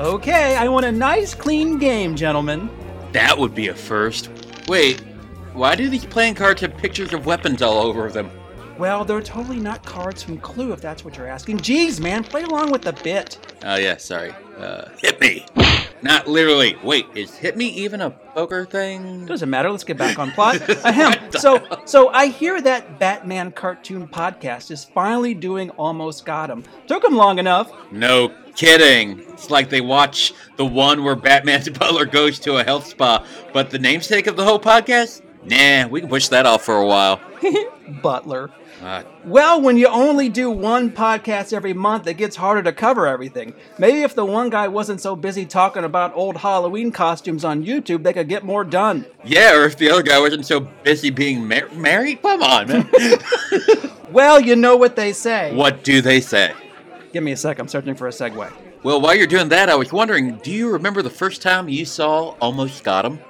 Okay, I want a nice clean game, gentlemen. That would be a first. Wait, why do these playing cards have pictures of weapons all over them? Well, they're totally not cards from Clue, if that's what you're asking. Jeez, man, play along with the bit. Oh, yeah, sorry. Uh, hit me. Not literally. Wait, is hit me even a poker thing? Doesn't matter. Let's get back on plot. Ahem. So, so I hear that Batman cartoon podcast is finally doing Almost Got Him. Took him long enough. No kidding. It's like they watch the one where Batman's butler goes to a health spa, but the namesake of the whole podcast? Nah, we can push that off for a while. Butler. Uh, Well, when you only do one podcast every month, it gets harder to cover everything. Maybe if the one guy wasn't so busy talking about old Halloween costumes on YouTube, they could get more done. yeah, or if the other guy wasn't so busy being mar- married? Come on, man. Well, you know what they say. what do they say? Give me a sec, I'm searching for a segue. Well, while you're doing that, I was wondering, do you remember the first time you saw Almost Got Him?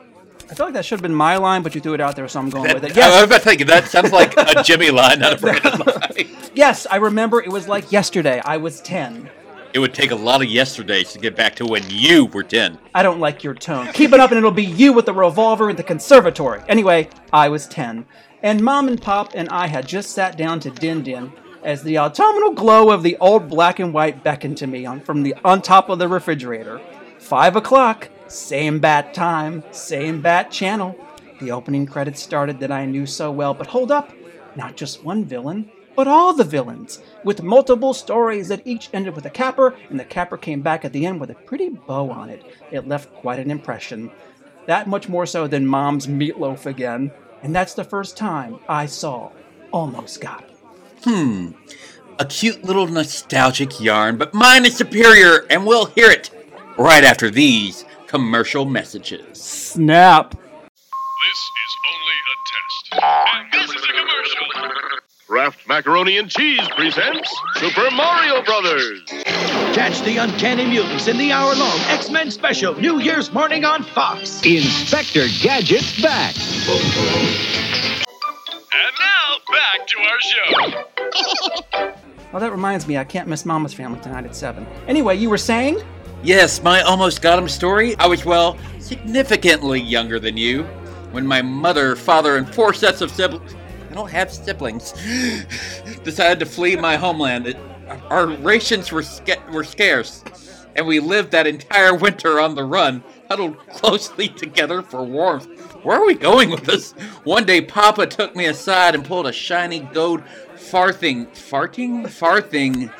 I feel like that should have been my line, but you threw it out there, so I'm going with it. Yeah, I was about to think, that sounds like a Jimmy line, not a Brandon line. yes, I remember it was like yesterday. I was 10. It would take a lot of yesterdays to get back to when you were 10. I don't like your tone. Keep it up and it'll be you with the revolver in the conservatory. Anyway, I was 10. And Mom and Pop and I had just sat down to Din Din as the autumnal glow of the old black and white beckoned to me on, from the on top of the refrigerator. Five o'clock, same bat time, same bat channel. The opening credits started that I knew so well, but hold up, not just one villain, but all the villains, with multiple stories that each ended with a capper, and the capper came back at the end with a pretty bow on it. It left quite an impression. That much more so than Mom's meatloaf again. And that's the first time I saw Almost Got It. Hmm. A cute little nostalgic yarn, but mine is superior, and we'll hear it right after these commercial messages. Snap! This is only a test. And this is a commercial. Kraft Macaroni and Cheese presents Super Mario Brothers. Catch the Uncanny Mutants in the hour long X Men special New Year's morning on Fox. Inspector Gadget's back. And now, back to our show. Well, that reminds me, I can't miss Mama's Family tonight at 7. Anyway, you were saying? Yes, my almost got him story. I was, well, significantly younger than you when my mother, father, and four sets of siblings. I don't have siblings. decided to flee my homeland. It, our rations were, sca- were scarce, and we lived that entire winter on the run, huddled closely together for warmth. Where are we going with this? One day, Papa took me aside and pulled a shiny gold farthing. Farting? Farthing.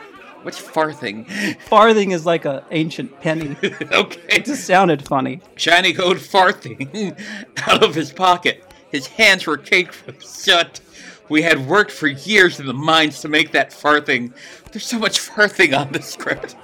What's farthing? Farthing is like a ancient penny. okay. It just sounded funny. shiny gold farthing out of his pocket. His hands were caked with soot. We had worked for years in the mines to make that farthing. There's so much farthing on the script.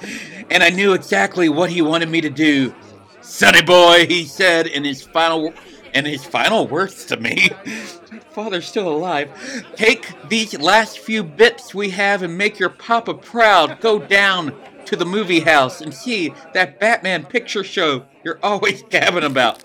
And I knew exactly what he wanted me to do. Sonny boy, he said in his final in his final words to me. Father's still alive. Take these last few bits we have and make your papa proud. Go down to the movie house and see that Batman picture show you're always gabbing about.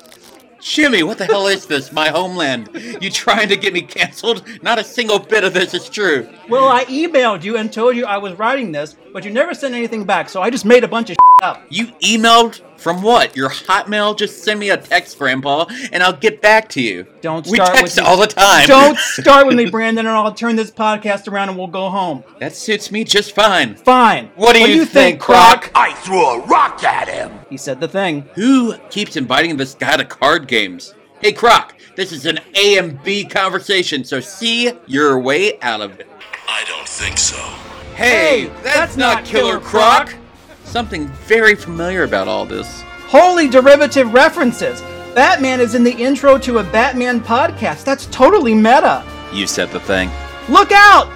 Jimmy, what the hell is this? My homeland. You trying to get me canceled? Not a single bit of this is true. Well, I emailed you and told you I was writing this, but you never sent anything back, so I just made a bunch of up. You emailed from what? Your Hotmail? Just send me a text, Grandpa, and I'll get back to you. Don't we start text with me. all the time. Don't start with me, Brandon, or I'll turn this podcast around and we'll go home. That suits me just fine. Fine. What do you you think, Croc? I threw a rock at him. He said the thing. Who keeps inviting this guy to card games? Hey, Croc, this is an A and B conversation, so see your way out of it. I don't think so. Hey, Hey, that's, not Killer Croc. Something very familiar about all this. Holy derivative references. Batman is in the intro to a Batman podcast. That's totally meta. You said the thing. Look out!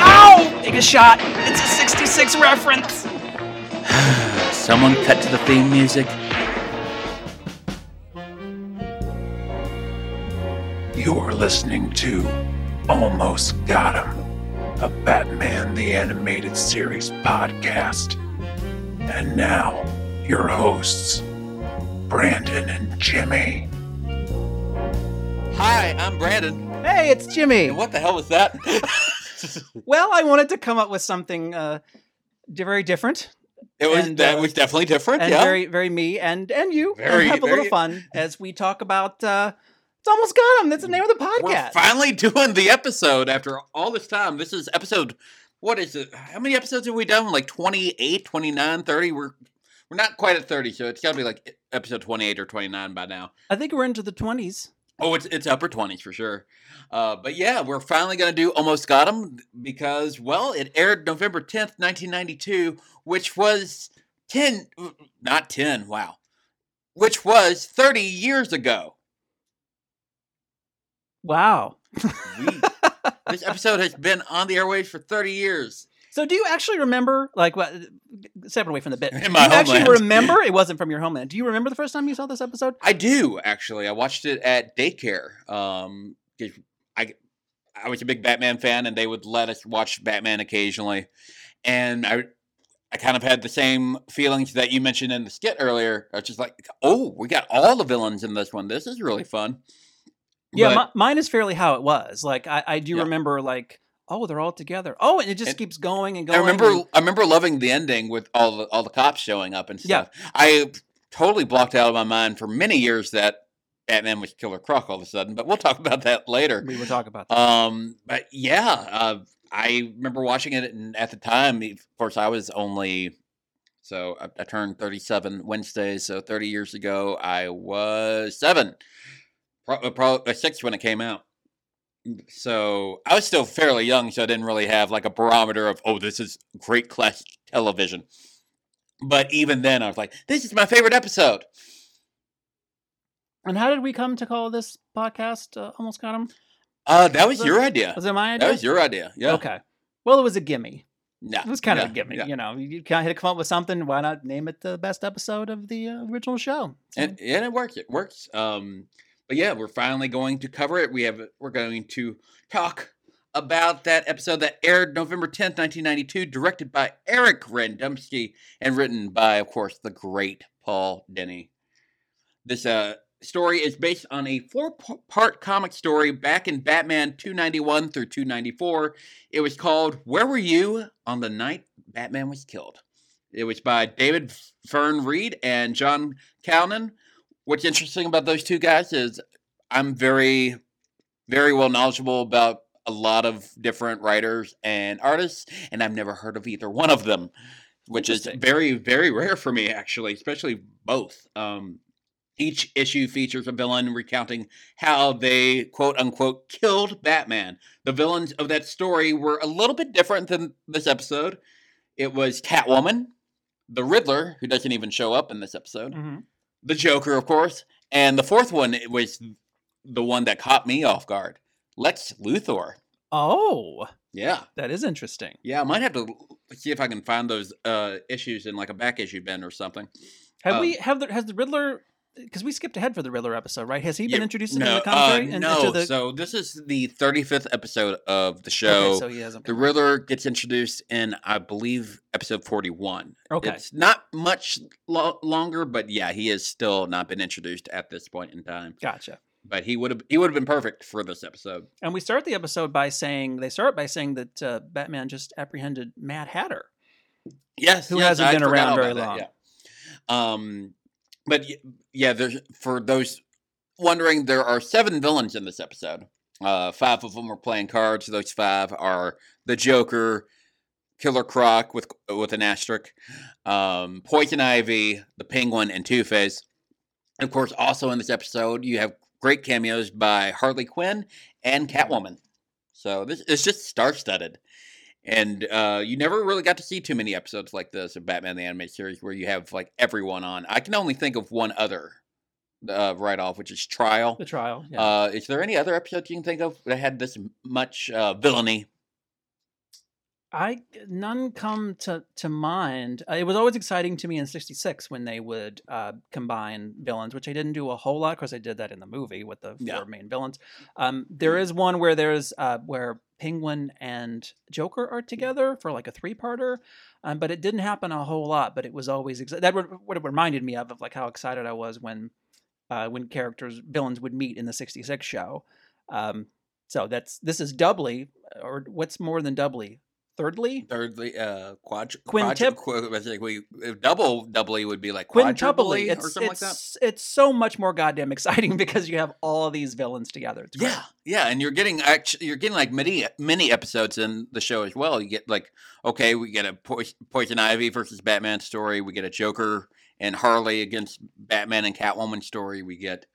Ow! Take a shot. It's a 66 reference. Someone cut to the theme music. You're listening to Almost Got Him, a Batman the Animated Series podcast. And now, your hosts, Brandon and Jimmy. Hi, I'm Brandon. Hey, it's Jimmy. And what the hell was that? well, I wanted to come up with something uh, very different It was And, that uh, was definitely different. and yeah. very, very me and and you. Very- and have a little fun as we talk about. Uh, it's almost got him. That's the name of the podcast. We're finally doing the episode after all this time. This is episode. What is it? How many episodes have we done? Like 28, 29, 30? We're we're not quite at 30, so it's got to be like episode 28 or 29 by now. I think we're into the twenties. Oh, it's it's upper 20s for sure. Uh, but yeah, we're finally going to do Almost Got Him because, well, it aired November 10th, 1992, which was 10, not 10, wow, which was 30 years ago. Wow. We, this episode has been on the airwaves for 30 years. So, do you actually remember, like, what? Separate away from the bit. In do my you actually remember? It wasn't from your homeland. Do you remember the first time you saw this episode? I do actually. I watched it at daycare. Um, I I was a big Batman fan, and they would let us watch Batman occasionally, and I I kind of had the same feelings that you mentioned in the skit earlier. I was just like, oh, we got all the villains in this one. This is really fun. Yeah, But- mi- mine is fairly how it was. Like, I, I do Yeah. remember, like, oh, they're all together. Oh, and it just And keeps going and going. I remember and- I remember loving the ending with all the all the cops showing up and Yeah. stuff. I totally blocked out of my mind for many years that Batman was Killer Croc all of a sudden, but we'll talk about that later. we will talk about that. Um, but yeah, uh, I remember watching it, and at the time, of course, I was only so I, I turned thirty-seven Wednesday, so thirty years ago, I was seven, pro- probably six when it came out. So I was still fairly young, so I didn't really have like a barometer of oh, this is great class television. But even then, I was like, this is my favorite episode. and how did we come to call this podcast uh, Almost Got Him? Uh, that was Was it- your idea. Was it my idea? That was your idea. Yeah. Okay. Well, it was a gimme. Yeah. It was kind of a gimme. You know, you kind of had to come up with something. Why not name it the best episode of the uh, original show? So- and, and it worked. It works. Um, but yeah, we're finally going to cover it. We have we're going to talk about that episode that aired November tenth, nineteen ninety two, directed by Eric Radomski and written by, of course, the great Paul Dini. This uh story is based on a four part comic story back in Batman two ninety one through two ninety four. It was called "Where Were You on the Night Batman Was Killed." It was by David V. Reed and John Calnan. What's interesting about those two guys is I'm very, very well knowledgeable about a lot of different writers and artists, and I've never heard of either one of them, which is very, very rare for me, actually, especially both. Um, each issue features a villain recounting how they quote unquote killed Batman. The villains of that story were a little bit different than this episode. It was Catwoman, the Riddler, who doesn't even show up in this episode, Mhm. The Joker, of course, and the fourth one was the one that caught me off guard. Lex Luthor. Oh, Yeah, that is interesting. yeah. I might have to see if I can find those uh, issues in like a back issue bin or something. Have Um, we have the has the Riddler? Because we skipped ahead for the Riddler episode, right? Has he been Yeah, introduced into no, the commentary? uh, and no. the, So this is the 35th episode of the show. okay, so he hasn't. The Riddler gets introduced in, I believe, episode 41. Okay. It's not much lo- longer, but yeah, he has still not been introduced at this point in time. Gotcha. But he would have he would have been perfect for this episode. And we start the episode by saying they start by saying that uh, Batman just apprehended Mad Hatter. Yes, Who yes, hasn't I been around very about that, long. Yeah. Um, but yeah, there's for those wondering, there are seven villains in this episode. Uh, five of them are playing cards. Those five are the Joker, Killer Croc with with an asterisk, um, Poison Ivy, the Penguin, and Two Face. Of course, also in this episode, you have great cameos by Harley Quinn and Catwoman. So this it's just star studded. And uh, you never really got to see too many episodes like this of Batman the Animated Series where you have like everyone on. I can only think of one other uh, right off, which is Trial. The trial. Yeah. Uh, is there any other episodes you can think of that had this much uh, villainy? I none come to to mind. Uh, it was always exciting to me in '66 when they would uh, combine villains, which I didn't do a whole lot. because I did that in the movie with the four Yeah. main villains. Um, there is one where there's uh, where Penguin and Joker are together for like a three-parter, um, but it didn't happen a whole lot. But it was always ex- that would, what it reminded me of of like how excited I was when uh, when characters villains would meet in the '66 show. Um, So that's this is doubly, or what's more than doubly? Thirdly, Thirdly, uh, quadru- Quintip- quadru- qu- was it- we uh, double doubly would be like quintuply. It's or something like that. it's it's so much more goddamn exciting because you have all of these villains together. It's. Yeah, yeah, and you're getting actually you're getting like many mini episodes in the show as well. You get like okay, we get a Pois- Poison Ivy versus Batman story. We get a Joker and Harley against Batman and Catwoman story. We get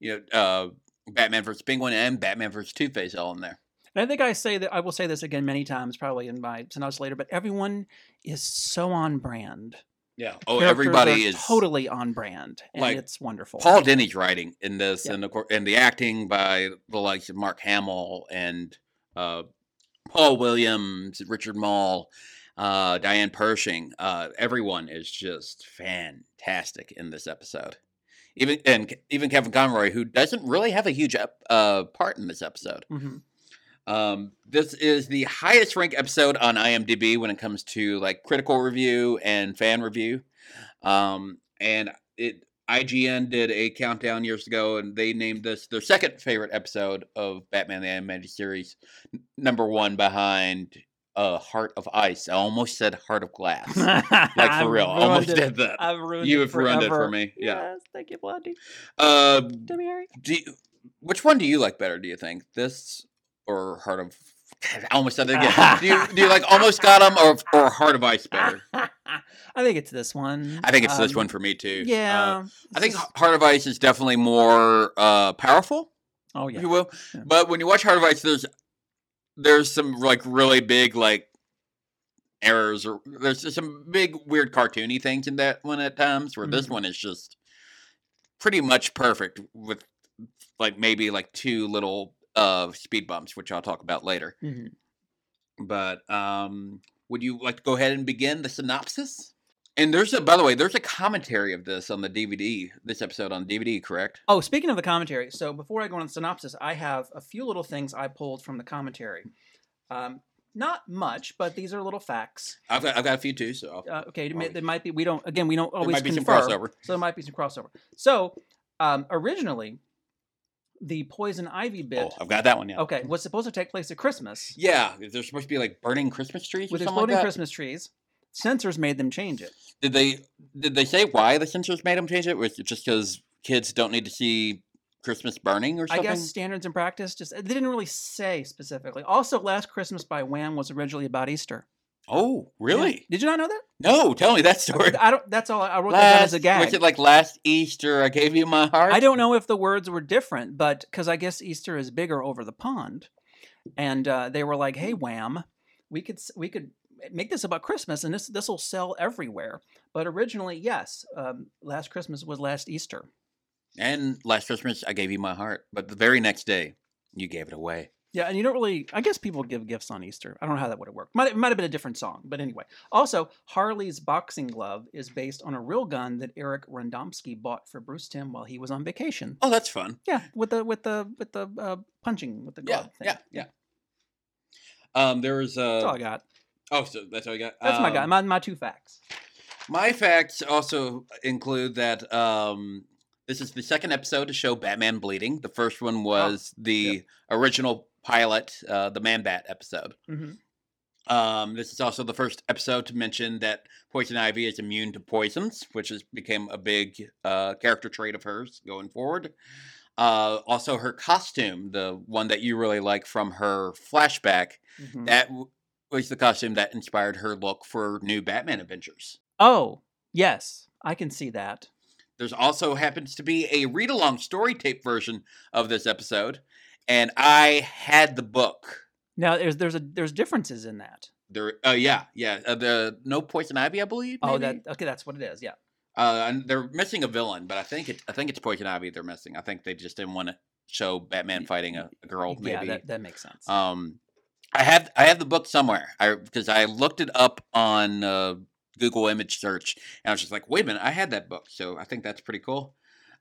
you know uh, Batman versus Penguin and Batman versus Two Face all in there. And I think I say that I will say this again many times, probably in my synopsis later. But everyone is so on brand. Yeah. Oh, everybody is totally on brand, and like, it's wonderful. Paul Dini's writing in this, Yeah. and of course, and the acting by the likes of Mark Hamill and uh, Paul Williams, Richard Moll, uh, Diane Pershing. Uh, everyone is just fantastic in this episode. Even and even Kevin Conroy, who doesn't really have a huge uh, part in this episode. Mhm. Um, this is the highest ranked episode on IMDb when it comes to like critical review and fan review. Um, and it IGN did a countdown years ago, and they named this their second favorite episode of Batman the Animated Series, n- number one behind uh, Heart of Ice. I almost said Heart of Glass, like for real. I almost it. did that. I've ruined You it have ruined it for forever. me. Yeah. Yes, thank you, Blondie. Uh, Debbie Harry. do you, which one do you like better? Do you think this or Heart of? I almost said it again. do you do you like Almost Got Him or or Heart of Ice better? I think it's this one. I think it's this Um, one for me too. Uh, Yeah. I think just- Heart of Ice is definitely more uh, powerful, oh if yeah. you will. Yeah. But when you watch Heart of Ice, there's there's some like really big like errors or there's some big weird cartoony things in that one at times. Where this Mhm. one is just pretty much perfect with like maybe like two little uh speed bumps, which I'll talk about later. Mhm. But um, would you like to go ahead and begin the synopsis? And there's a, by the way, there's a commentary of this on the DVD. This episode on DVD, correct? Oh, speaking of the commentary, so before I go on the synopsis, I have a few little things I pulled from the commentary. Um, not much, but these are little facts. I've got, I've got a few too. So Uh, okay, there may, there might be. We don't. Again, we don't there always might be some confirm, crossover. So there might be some crossover. So um, originally, the poison ivy bit. Oh, I've got that one. Yeah. Okay, was supposed to take place at Christmas Yeah, there's supposed to be like burning Christmas trees with or exploding like that. Christmas trees. Censors made them change it. Did they did they say why the censors made them change it? Was it just because kids don't need to see Christmas burning or something? I guess standards and practice just they didn't really say specifically. Also, Last Christmas by Wham was originally about Easter. Oh, Yeah. really? Did you not know that? No, tell me that story. I don't. That's all. I wrote that down as a Last- gag. Was it like last Easter I gave you my heart? I don't know if the words were different, but because I guess Easter is bigger over the pond, and uh, they were like, "Hey, Wham, we could we could make this about Christmas, and this this will sell everywhere." But originally, yes, um, last Christmas was last Easter. And last Christmas I gave you my heart, but the very next day you gave it away. Yeah, and you don't really. I guess people give gifts on Easter. I don't know how that would have worked. Might it might have been a different song, but anyway. Also, Harley's boxing glove is based on a real gun that Eric Radomski bought for Bruce Timm while he was on vacation. Oh, that's fun. Yeah, with the with the with the uh, punching with the Yeah, glove. thing. yeah, yeah. Um, there was That's all I uh, got. oh, so that's all I got. That's my guy. Um, My, my two facts. My facts also include that um, this is the second episode to show Batman bleeding. The first one was the original pilot, uh, the Man Bat episode. hmm Um, this is also the first episode to mention that Poison Ivy is immune to poisons, which has become a big uh, character trait of hers going forward. Uh, also, her costume, the one that you really like from her flashback, hmm that w- was the costume that inspired her look for new Batman adventures. Oh, yes, I can see that. There's also happens to be a read along story tape version of this episode, and I had the book. Now there's there's a there's differences in that. There, uh, yeah, yeah, uh, the no poison ivy, I believe. Oh, that okay, that's what it is. Yeah. Uh, and they're missing a villain, but I think it, I think it's poison ivy they're missing. I think they just didn't want to show Batman fighting a, a girl. Yeah, Maybe. that, that makes sense. Um, I have I have the book somewhere. I because I looked it up on uh, Google image search, and I was just like, wait a minute, I had that book. So I think that's pretty cool.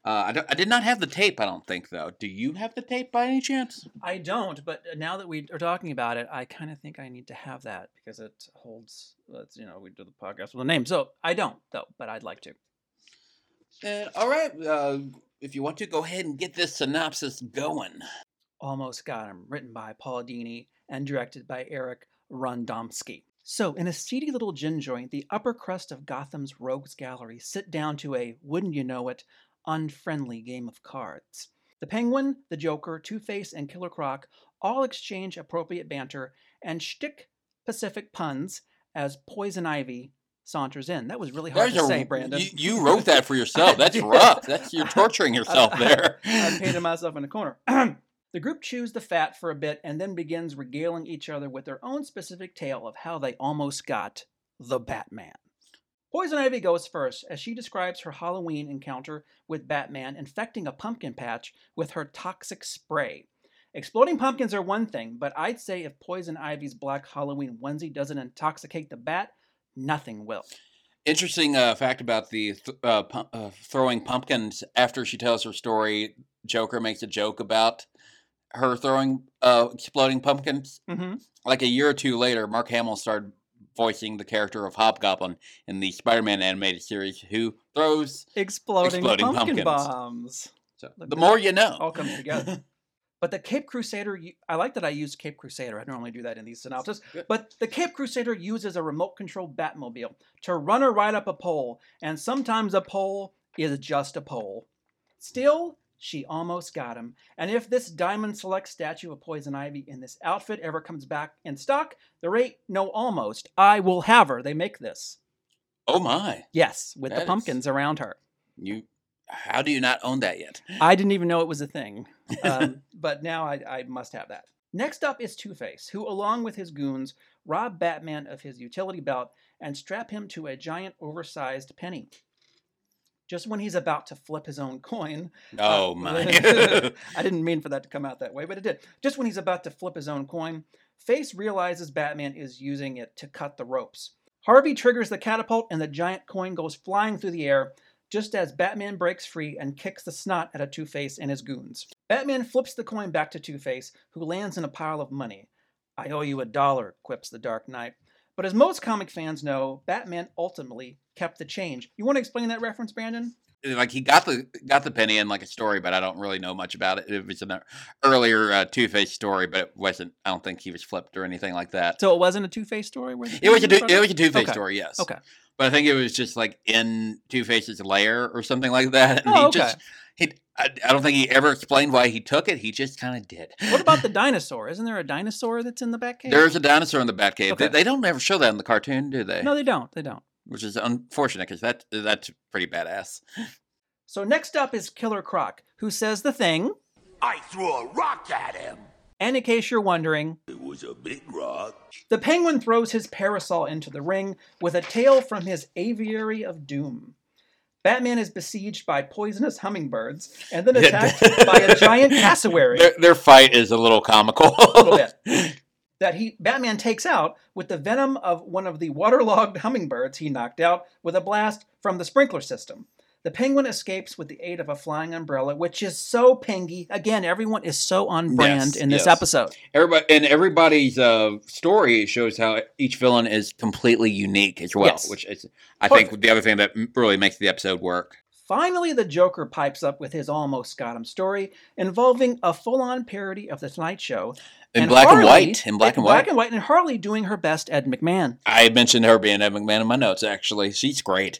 Uh, I, I did not have the tape. I don't think though. Do you have the tape by any chance? I don't, but uh, now that we are talking about it, I kind of think I need to have that because it holds. Let's you know we do the podcast with a name, so I don't though, but I'd like to. Uh, all right. Uh, if you want to, go ahead and get this synopsis going. Almost Got Him, written by Paul Dini and directed by Eric Radomski. So, in a seedy little gin joint, the upper crust of Gotham's rogues gallery sit down to a, wouldn't you know it, unfriendly game of cards. The Penguin, the Joker, Two Face, and Killer Croc all exchange appropriate banter and shtick Pacific puns as Poison Ivy saunters in. That was really hard There's to a- say, Brandon. You, you wrote that for yourself. That's rough. That's you're torturing yourself there. I painted myself in a corner. the group chews the fat for a bit and then begins regaling each other with their own specific tale of how they almost got the Batman. Poison Ivy goes first as she describes her Halloween encounter with Batman infecting a pumpkin patch with her toxic spray. Exploding pumpkins are one thing, but I'd say if Poison Ivy's black Halloween onesie doesn't intoxicate the bat, nothing will. Interesting uh, fact about the th- uh, pu- uh, throwing pumpkins. After she tells her story, Joker makes a joke about her throwing uh, exploding pumpkins. Mm-hmm. Like a year or two later, Mark Hamill started voicing the character of Hobgoblin in the Spider-Man animated series, who throws. Exploding, Exploding pumpkin pumpkins. bombs. So Look, the more you know. all comes together. But the Cape Crusader, I like that I use Cape Crusader. I normally do that in these synopses. But the Cape Crusader uses a remote controlled Batmobile to run or ride up a pole, and sometimes a pole is just a pole. Still, she almost got him. And if this Diamond Select statue of Poison Ivy in this outfit ever comes back in stock, there ain't no almost. I will have her. They make this. oh my! Yes, with That the is- pumpkins around her. You, how do you not own that yet? I didn't even know it was a thing, um, but now I, I must have that. Next up is Two Face, who, along with his goons, rob Batman of his utility belt and strap him to a giant, oversized penny. Just when he's about to flip his own coin. Oh uh, my! I didn't mean for that to come out that way, but it did. Just when he's about to flip his own coin, Face realizes Batman is using it to cut the ropes. Harvey triggers the catapult, and the giant coin goes flying through the air, just as Batman breaks free and kicks the snot out of Two Face and his goons. Batman flips the coin back to Two Face, who lands in a pile of money. I owe you a dollar, quips the Dark Knight. But as most comic fans know, Batman ultimately kept the change. You want to explain that reference, Brandon? like he got the got the penny in like a story, but I don't really know much about it. It was an earlier uh, Two Face story, but it wasn't. I don't think he was flipped or anything like that. So it wasn't a Two Face story? Where It was a penny two, brought it was a Two Face Okay. story, yes. Okay. but I think it was just like in Two Face's lair or something like that. And Oh, he okay. just he I, I don't think he ever explained why he took it. He just kind of did. What about the dinosaur? Isn't there a dinosaur that's in the Batcave? There's a dinosaur in the Batcave. Okay. They, they don't ever show that in the cartoon, do they? No, they don't. They don't. Which is unfortunate because that that's pretty badass. So next up is Killer Croc, who says the thing. I threw a rock at him. And in case you're wondering, It was a big rock. the penguin throws his parasol into the ring with a tail from his aviary of doom. Batman is besieged by poisonous hummingbirds and then attacked by a giant cassowary. Their, their fight is a little comical. a little bit. That he Batman takes out with the venom of one of the waterlogged hummingbirds he knocked out with a blast from the sprinkler system. The penguin escapes with the aid of a flying umbrella, which is so pingy. Again, everyone is so on brand Yes, in this yes. episode. Everybody and everybody's uh, story shows how each villain is completely unique as well, Yes. which is I Perfect. think the other thing that really makes the episode work. Finally, the Joker pipes up with his almost got him story involving a full-on parody of the Tonight Show In black and white, in black and black white. and white, and Harley doing her best Ed McMahon. I mentioned her being Ed McMahon in my notes. Actually, she's great.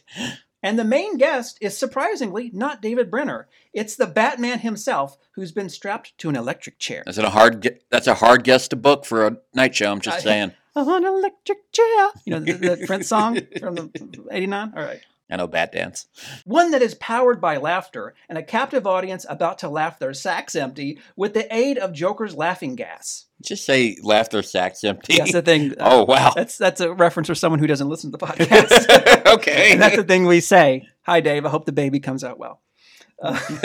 And the main guest is surprisingly not David Brenner. It's the Batman himself who's been strapped to an electric chair. That's a hard. gu- That's a hard guest to book for a night show. I'm just I- uh, saying. An electric chair. You know the, the Prince song from the 89? All right. I know Bat Dance. One that is powered by laughter and a captive audience about to laugh their sacks empty with the aid of Joker's laughing gas. Just say laughter sacks empty. That's the thing. oh wow. That's that's a reference for someone who doesn't listen to the podcast. okay. and that's the thing we say. Hi, Dave. I hope the baby comes out well. Uh,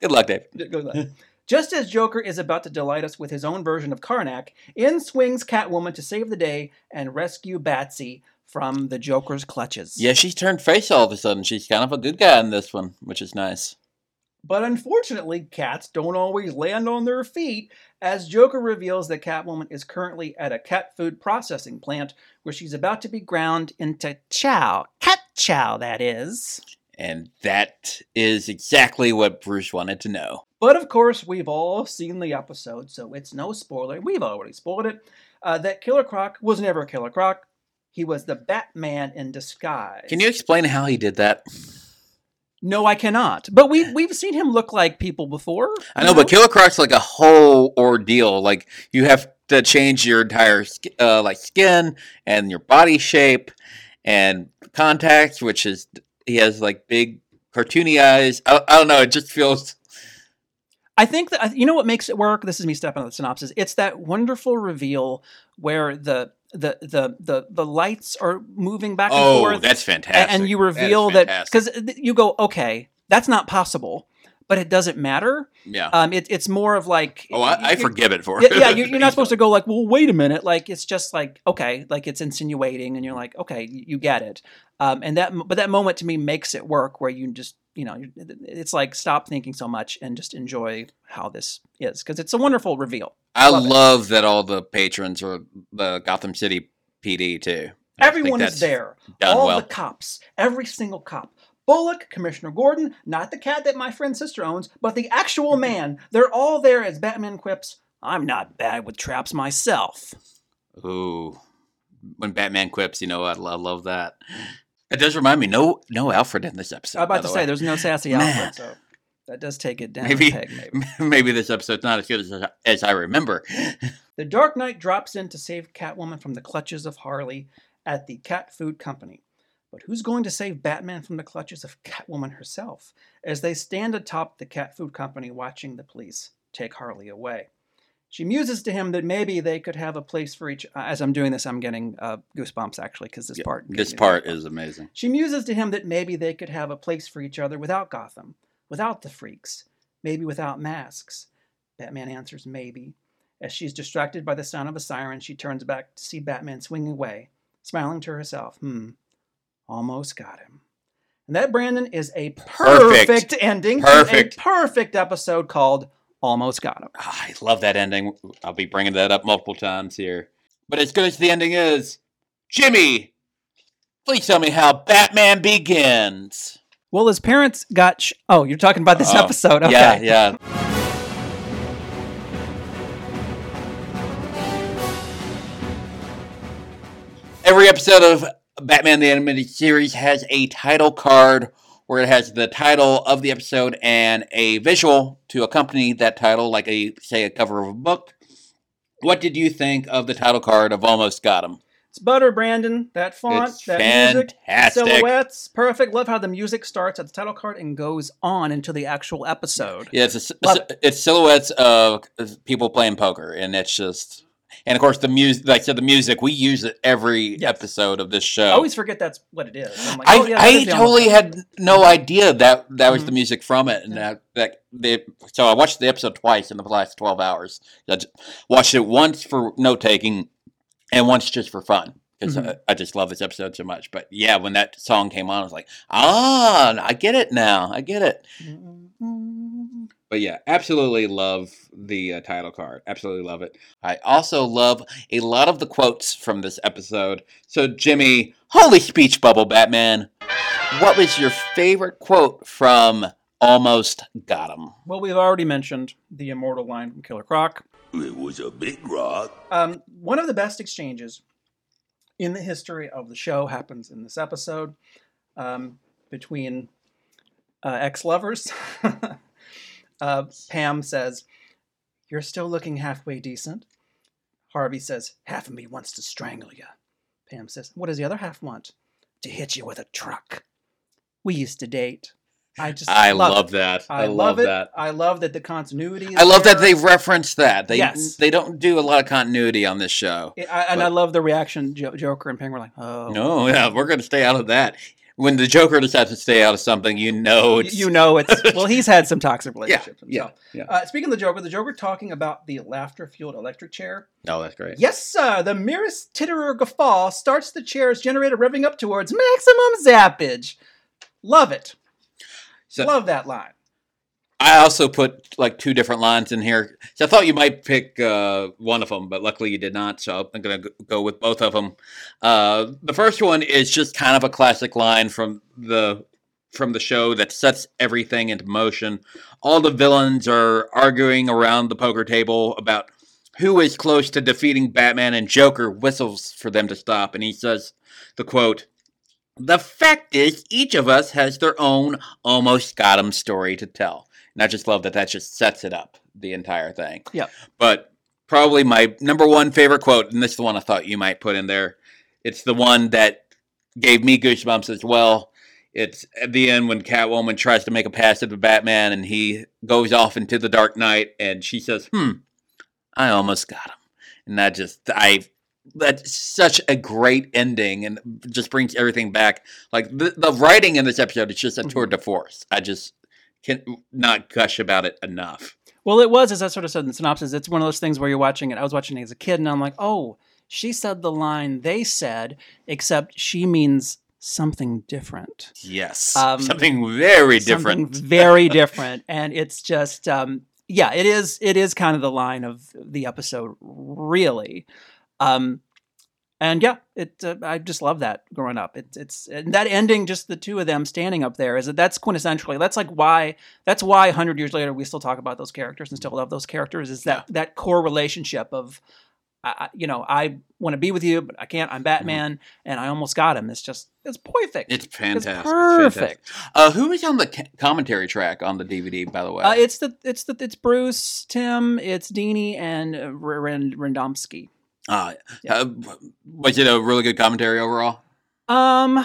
Good luck, Dave. go with that. Just as Joker is about to delight us with his own version of Karnak, in swings Catwoman to save the day and rescue Batsy from the Joker's clutches. Yeah, she's turned face all of a sudden. She's kind of a good guy in this one, which is nice. But unfortunately, cats don't always land on their feet, as Joker reveals that Catwoman is currently at a cat food processing plant where she's about to be ground into chow. Cat chow, that is. And that is exactly what Bruce wanted to know. But of course, we've all seen the episode, so it's no spoiler. We've already spoiled it. Uh, that Killer Croc was never Killer Croc. He was the Batman in disguise. Can you explain how he did that? No, I cannot. But we we've seen him look like people before. I you know, but Killer Croc's like a whole ordeal. Like you have to change your entire uh, like skin and your body shape and contacts, which is he has like big cartoony eyes. I, I don't know. It just feels I think that you know what makes it work. This is me stepping on the synopsis. It's that wonderful reveal where the the the the, the lights are moving back and oh, forth. that's fantastic. and you reveal that because you go, okay, that's not possible, but it doesn't matter. yeah. Um, it, it's more of like oh, I, I forgive it for. yeah, yeah you're, you're not supposed to go like, well, wait a minute. Like it's just like okay, like it's insinuating, and you're like, okay, you, you get it. Um, and that, but that moment to me makes it work, where you just, you know, it's like stop thinking so much and just enjoy how this is because it's a wonderful reveal. I Love love, that all the patrons are the Gotham City PD too. I Everyone is there. All well. the cops, every single cop. Bullock, Commissioner Gordon, not the cat that my friend's sister owns, but the actual man. They're all there as Batman quips, I'm not bad with traps myself. Ooh, when Batman quips, you know, I, I love that. It does remind me. No, no Alfred in this episode. I'm about to the say, there's no sassy. Alfred, so that does take it down Maybe- peg, maybe. maybe this episode's not as good as, as I remember. The Dark Knight drops in to save Catwoman from the clutches of Harley at the Cat Food Company. But who's going to save Batman from the clutches of Catwoman herself as they stand atop the Cat Food Company watching the police take Harley away? She muses to him that maybe they could have a place for each. As I'm doing this, I'm getting uh, goosebumps actually because this Yeah, part. This part is amazing. She muses to him that maybe they could have a place for each other without Gotham, without the freaks, maybe without masks. Batman answers maybe. As she's distracted by the sound of a siren, she turns back to see Batman swinging away, smiling to herself. Hmm, almost got him. And that, Brandon, is a perfect, Perfect. ending Perfect. to a perfect episode called Almost Got Him. Ah, I love that ending. I'll be bringing that up multiple times here. But as good as the ending is, Jimmy, please tell me how Batman begins. Well, his parents got. Sh- oh, you're talking about this Oh, episode. Okay. Yeah, yeah. Every episode of Batman the Animated Series has a title card where it has the title of the episode and a visual to accompany that title, like a say a cover of a book. What did you think of the title card of Almost Got Him? It's butter, Brandon. That font, It's that music, silhouettes, perfect. Love how the music starts at the title card and goes on into the actual episode. Yeah, it's, a, Love it's silhouettes of people playing poker, and it's just, and of course the music. Like I said, the music we use it every Yes. episode of this show I always forget that's what it is. Like, I, oh, yeah, I totally had no idea that that was Mhm. the music from it, and that that they, so I watched the episode twice in the last twelve hours. I watched it once for note taking, and once just for fun because Mhm. I, I just love this episode so much. But yeah, when that song came on, I was like, ah, I get it now. I get it. Mm-hmm. But yeah, absolutely love the uh, title card. Absolutely love it. I also love a lot of the quotes from this episode. So, Jimmy, holy speech bubble, Batman. What was your favorite quote from Almost Got Him? Well, we've already mentioned the immortal line from Killer Croc. It was a big rock. Um, one of the best exchanges in the history of the show happens in this episode um, between uh, ex lovers. uh, Pam says, You're still looking halfway decent. Harvey says, Half of me wants to strangle you. Pam says, What does the other half want? To hit you with a truck. We used to date. I just I love, love that. I, I, love, love it. that. I love that the continuity. Is I love that there. they reference that. They Yes. they don't do a lot of continuity on this show. I, and I love the reaction. Jo- Joker and Penguin were like, "Oh, No, yeah, we're going to stay out of that. When the Joker decides to stay out of something, you know it's you know it's well he's had some toxic relationships yeah, himself. yeah. Uh, speaking of the Joker, the Joker talking about the laughter fueled electric chair. Oh, that's great. Yes, sir. The merest titter or guffaw starts the chair's generator revving up towards maximum zappage. Love it. So- Love that line. I also put like two different lines in here. So I thought you might pick uh, one of them, but luckily you did not. So I'm going to go with both of them. Uh, the first one is just kind of a classic line from the from the show that sets everything into motion. All the villains are arguing around the poker table about who is close to defeating Batman, and Joker whistles for them to stop, and he says the quote. The fact is, each of us has their own almost got 'em story to tell. And I just love that that just sets it up, the entire thing. Yep. But probably my number one favorite quote, and this is the one I thought you might put in there. It's the one that gave me goosebumps as well. It's at the end when Catwoman tries to make a pass at the Batman and he goes off into the dark night and she says, Hmm, I almost got him. And that just, I, that's such a great ending and just brings everything back. Like the, the writing in this episode is just a tour de force. I just can not gush about it enough. Well, it was, as I sort of said in the synopsis, it's one of those things where you're watching it. I was watching it as a kid, and I'm like, oh, she said the line they said, except she means something different. Yes. Um, Something very different. Something very different. And it's just, um, yeah, it is. It is kind of the line of the episode, really. Um, and yeah, it. Uh, I just love that growing up. It's it's and that ending, just the two of them standing up there, is that that's quintessentially. That's like why. That's why hundred years later we still talk about those characters and still love those characters. Is that that core relationship of. I, you know, I want to be with you, but I can't. I'm Batman, and I almost got him. It's just, it's perfect. It's fantastic. It's perfect. fantastic. Uh, who is on the ca- commentary track on the DVD, by the way? Uh, it's the it's the it's Bruce, Timm, it's Dini, and uh, Radomski. Uh, yeah. uh, was it a really good commentary overall? Um,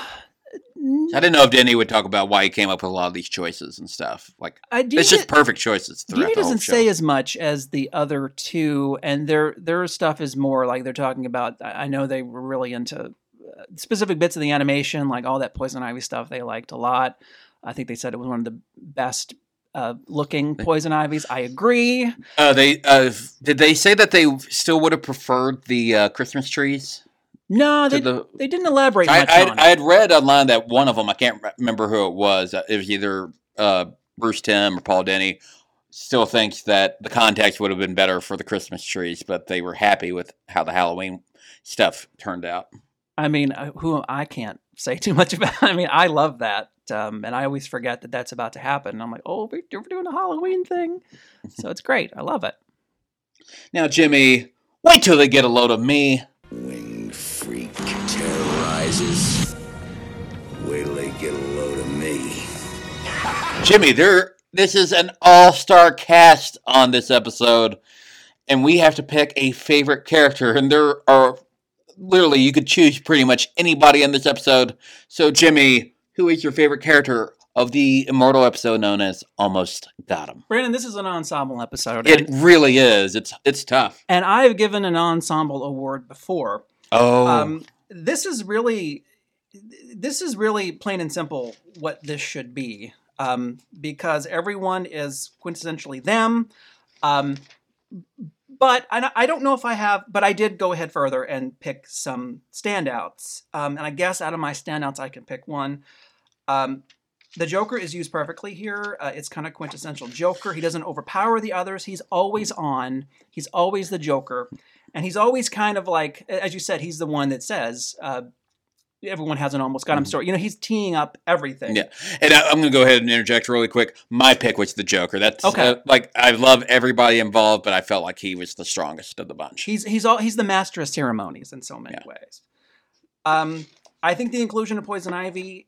I didn't know if Dini would talk about why he came up with a lot of these choices and stuff. Like, I it's just perfect choices throughout Dini the whole doesn't say as much as the other two, and their their stuff is more like they're talking about. I I know they were really into uh, specific bits of the animation, like all that Poison Ivy stuff. They liked a lot. I think they said it was one of the best. Uh, looking poison ivies. I agree. Uh, they uh, did they say that they still would have preferred the uh, Christmas trees? No, they, the- they didn't elaborate I, much I, on I it. had read online that one of them, I can't remember who it was. uh, It was either uh, Bruce Timm or Paul Dini. Still thinks that the context would have been better for the Christmas trees, but they were happy with how the Halloween stuff turned out. I mean, who I can't say too much about. I mean, I love that, um, and I always forget that that's about to happen. And I'm like, oh, we- we're doing a Halloween thing, so it's great. I love it. Now, Jimmy, wait till they get a load of me. Winged freak terrorizes. Wait till they get a load of me. Jimmy, there. This is an all-star cast on this episode, and we have to pick a favorite character. And there are literally you could choose pretty much anybody in this episode. So, Jimmy, who is your favorite character of the immortal episode known as Almost Got Him? Brandon, this is an ensemble episode, It really is. It's it's tough. and I've given an ensemble award before. Oh, Um, this is really, this is really plain and simple what this should be, um, because everyone is quintessentially them. Um, but I, I don't know if I have, but I did go ahead further and pick some standouts. Um, and I guess out of my standouts, I can pick one. Um, the Joker is used perfectly here. Uh, it's kind of quintessential Joker. He doesn't overpower the others. He's always on. He's always the Joker, and he's always kind of like, as you said, he's the one that says, uh, "Everyone has an almost got him story." You know, he's teeing up everything. Yeah, and I, I'm going to go ahead and interject really quick. My pick was the Joker. That's Okay. uh, like I love everybody involved, but I felt like he was the strongest of the bunch. He's he's all he's the master of ceremonies in so many Yeah. ways. Um, I think the inclusion of Poison Ivy,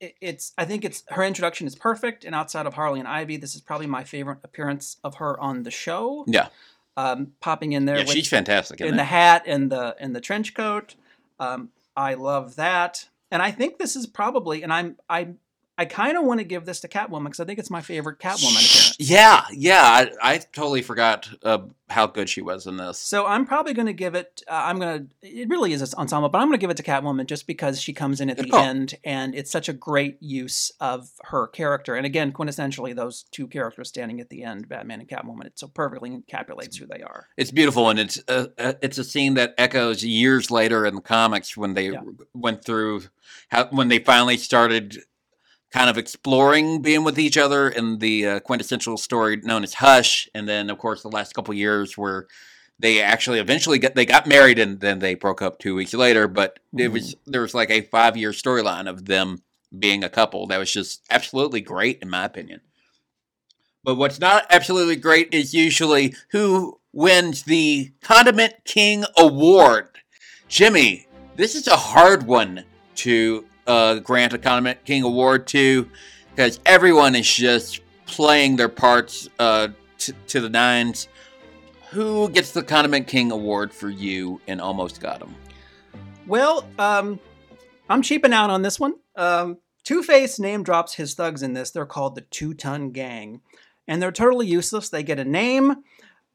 it's I think it's her introduction is perfect, and outside of Harley and Ivy, this is probably my favorite appearance of her on the show. Yeah. Um, popping in there yeah, with, she's fantastic. in In the it? hat and the and the trench coat. Um, I love that, and I think this is probably, and I'm I I kind of want to give this to Catwoman because I think it's my favorite Catwoman appearance. Yeah, yeah. I, I totally forgot uh, how good she was in this. So I'm probably going to give it. Uh, I'm going to. It really is an ensemble, but I'm going to give it to Catwoman just because she comes in at the end, and it's such a great use of her character. And again, quintessentially, those two characters standing at the end, Batman and Catwoman, it so perfectly encapsulates who they are. It's beautiful, and it's uh, uh, it's a scene that echoes years later in the comics when they Yeah. went through how when they finally started kind of exploring being with each other in the uh, quintessential story known as Hush, and then of course the last couple years where they actually eventually got they got married and then they broke up two weeks later. But it was there was like a five year storyline of them being a couple. That was just absolutely great, in my opinion. But what's not absolutely great is usually who wins the Condiment King Award. Jimmy, this is a hard one to uh, grant Condiment King Award to because everyone is just playing their parts uh, t- to the nines. Who gets the Condiment King Award for you and Almost Got Him? Well, um, I'm cheaping out on this one. Um, Two Face name drops his thugs in this. They're called the Two Ton Gang, and they're totally useless. They get a name,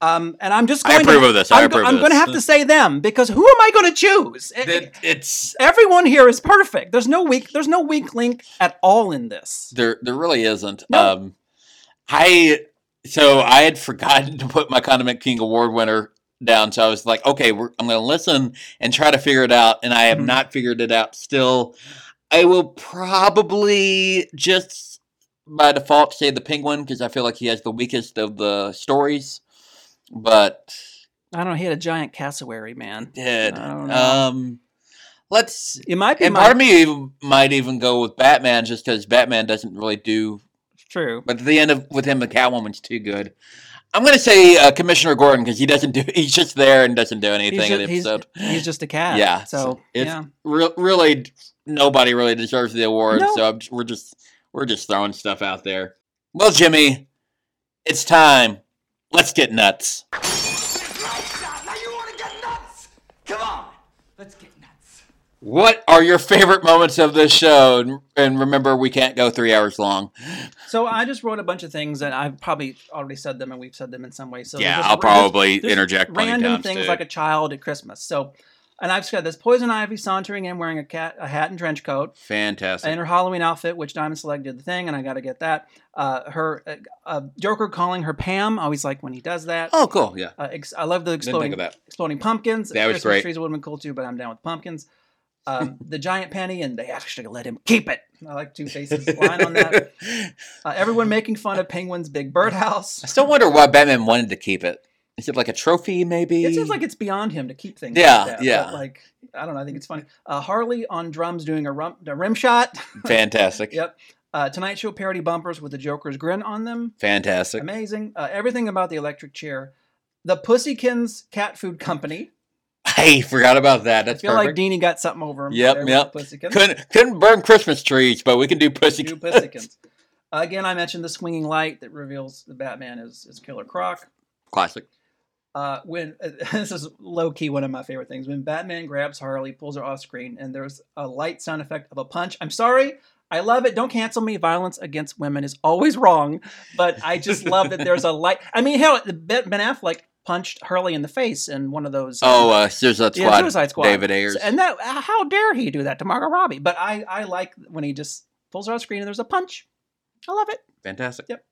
um, and I'm just I going. approve to, of this. I I'm, approve of I'm going to have to say them because who am I going to choose? It- It- it's Everyone here is perfect. There's no weak. There's no weak link at all in this. There, there really isn't. No. Um, I so I had forgotten to put my Condiment King Award winner down, so I was like, okay, we're, I'm going to listen and try to figure it out, and I have Mhm. not figured it out still. I will probably just by default say the Penguin because I feel like he has the weakest of the stories, but I don't know. He had a giant cassowary, man. did I don't know. um. Let's It might be and my, part of me might even go with Batman just because Batman doesn't really do true. But at the end of with him, the Catwoman's too good. I'm gonna say uh, Commissioner Gordon because he doesn't do. He's just there and doesn't do anything He's in just, the he's, episode. he's just a cat. Yeah, So it's yeah. re- really nobody really deserves the award. No. So I'm, we're just we're just throwing stuff out there. Well, Jimmy, it's time. Let's get nuts. Now you want to get nuts? Come on, let's get nuts. What are your favorite moments of this show? And, and remember, we can't go three hours long. So I just wrote a bunch of things that I've probably already said them, and we've said them in some way. So yeah, I'll there's- probably there's interject random things too. like a child at Christmas. So, and I've said this: Poison Ivy sauntering in wearing a cat, a hat and trench coat, fantastic. and her Halloween outfit, which Diamond Select did the thing, and I got to get that. Uh, her uh, uh, Joker calling her Pam. I always like when he does that. oh, cool. Yeah, Uh, ex- I love the exploding exploding pumpkins. That was Christmas great. trees would have been cool too, but I'm down with pumpkins. Um, the giant penny, and they actually let him keep it. I like Two Faces line on that. Uh, everyone making fun of Penguin's big birdhouse. I still wonder why Batman wanted to keep it. Is it like a trophy, maybe? It seems like it's beyond him to keep things. Yeah, like that, yeah. like I don't know. I think it's funny. Uh, Harley on drums doing a, rum, a rim shot. fantastic. yep. Uh, Tonight Show parody bumpers with the Joker's grin on them. Fantastic. Amazing. Uh, everything about the electric chair. The Pussykins Cat Food Company. I forgot about that. That's I feel perfect. like Dini got something over him. Yep, yep. couldn't couldn't burn Christmas trees, but we can do pussy. Two Pussykins. Again, I mentioned the swinging light that reveals the Batman is, is Killer Croc. Classic. Uh, when this is low key one of my favorite things when Batman grabs Harley, pulls her off screen, and there's a light sound effect of a punch. I'm sorry, I love it. Don't cancel me. Violence against women is always wrong, but I just love that there's a light. I mean, hell, Ben Affleck punched Harley in the face in one of those. Oh, uh, Suicide yeah, Squad. Suicide Squad. David Ayers. And that, how dare he do that to Margot Robbie? But I, I like when he just pulls her off screen and there's a punch. I love it. Fantastic. Yep.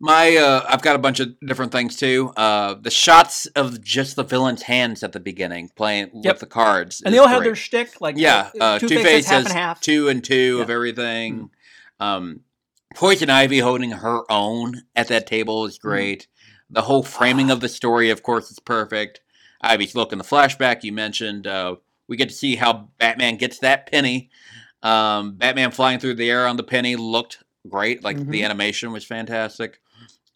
My, uh, I've got a bunch of different things too. Uh, the shots of just the villain's hands at the beginning, playing Yep. with the cards, And they all have their shtick. Like yeah. Uh, Two Two-Face has half has and half. two and two of Yeah. everything. Um, Poison Ivy holding her own at that table is Mm-hmm. great. The whole framing of the story, of course, is perfect. Ivy's look in the flashback you mentioned. Uh, we get to see how Batman gets that penny. Um, Batman flying through the air on the penny looked great. Like the Mhm. animation was fantastic.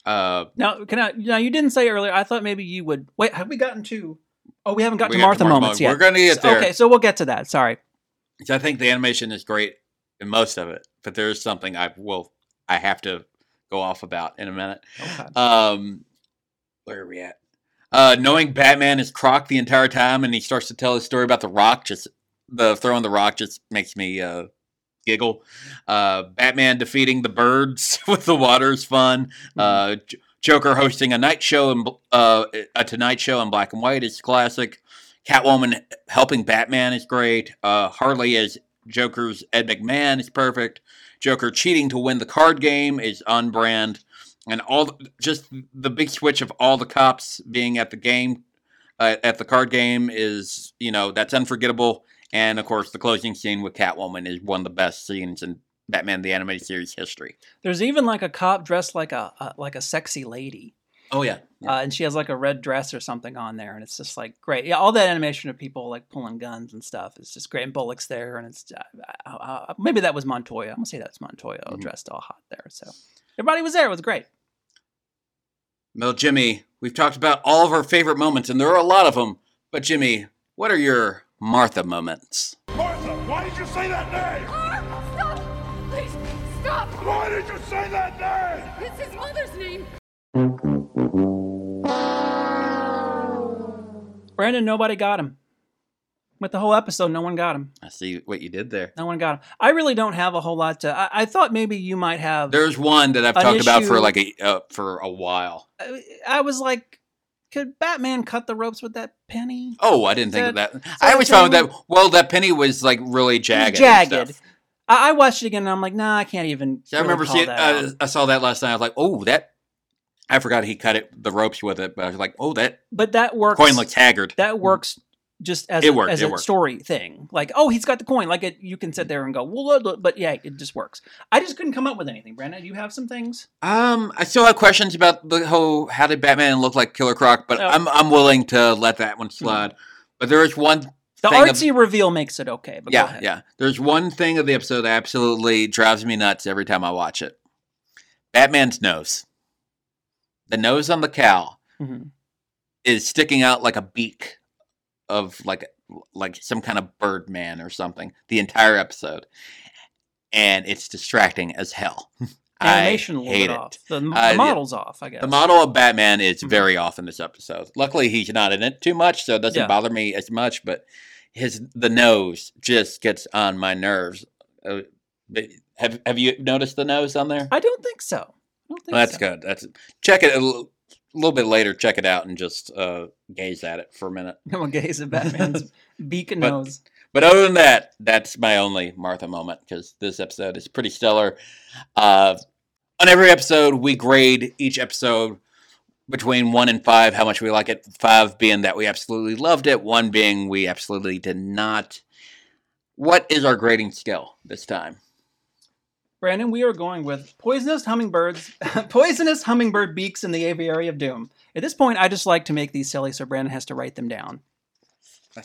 Uh, Now, can I? Now, you didn't say earlier. I thought maybe you would. Wait, have we gotten to? Oh, we haven't got we to got Martha moments yet. We're going to get there. Okay, so we'll get to that. Sorry. So I think the animation is great in most of it, but there is something I will I have to go off about in a minute. Okay. Um, where are we at? Uh, knowing Batman is Croc the entire time, and he starts to tell his story about the Rock. Just the throwing the Rock just makes me uh, giggle. Uh, Batman defeating the birds with the water is fun. Uh, J- Joker hosting a night show and uh, a Tonight Show in black and white is classic. Catwoman helping Batman is great. Uh, Harley as Joker's Ed McMahon is perfect. Joker cheating to win the card game is on brand and all just the big switch of all the cops being at the game uh, at the card game is you know that's unforgettable and of course the closing scene with catwoman is one of the best scenes in batman the animated series history There's even like a cop dressed like a, a like a sexy lady. Oh yeah. uh, and she has like a red dress or something on there, and it's just like great. Yeah, all that animation of people like pulling guns and stuff is just great. And Bullock's there, and it's uh, uh, uh, maybe that was Montoya. I'm gonna say that's Montoya Mm-hmm. dressed all hot there. So everybody was there. It was great. Well, Jimmy, we've talked about all of our favorite moments, and there are a lot of them. But Jimmy, what are your Martha moments? Martha, why did you say that name? Stop! Please, stop! Why did you say that name? It's his mother's name. Brandon, nobody got him. With the whole episode, no one got him. I see what you did there. No one got him. I really don't have a whole lot to. I, I thought maybe you might have. There's one that I've An talked about for like a uh, for a while. I, I was like, could Batman cut the ropes with that penny? Oh, I didn't think of That- that. I always found that. Well, that penny was like really jagged. jagged. I, I watched it again, and I'm like, nah, I can't even. See, I remember seeing. that Uh. I saw that last night. I was like, oh, that. I forgot he cut it the ropes with it, but I was like, oh, that but that works. coin looks haggard. that works just as It a, worked, as it a worked. story thing. Like, oh, he's got the coin. Like, it, you can sit there and go, well, look, look," but yeah, it just works. I just couldn't come up with anything. Brandon, do you have some things? Um, I still have questions about the whole how did Batman look like Killer Croc, but Oh. I'm I'm willing to let that one slide. But there is one The thing of- artsy reveal makes it okay. But go yeah, ahead. yeah. There's one thing of the episode that absolutely drives me nuts every time I watch it. Batman's nose. The nose on the cow Mhm. is sticking out like a beak of like like some kind of birdman or something the entire episode. And it's distracting as hell. Animation I hate it. off. The, the Uh, model's off, I guess. The model of Batman is Mhm. very off in this episode. Luckily, he's not in it too much, so it doesn't Yeah. bother me as much. But his the nose just gets on my nerves. Uh, have Have you noticed the nose on there? I don't think so. I don't think Well, that's so. good. That's check it a little, bit later. Check it out and just uh, gaze at it for a minute. Gonna gaze at Batman's beak and But- nose. But other than that, that's my only Martha moment because this episode is pretty stellar. Uh, on every episode, we grade each episode between one and five, how much we like it. Five being that we absolutely loved it, one being we absolutely did not. What is our grading scale this time? Brandon, we are going with poisonous hummingbirds, poisonous hummingbird beaks in the aviary of doom. At this point, I just like to make these silly, so Brandon has to write them down. I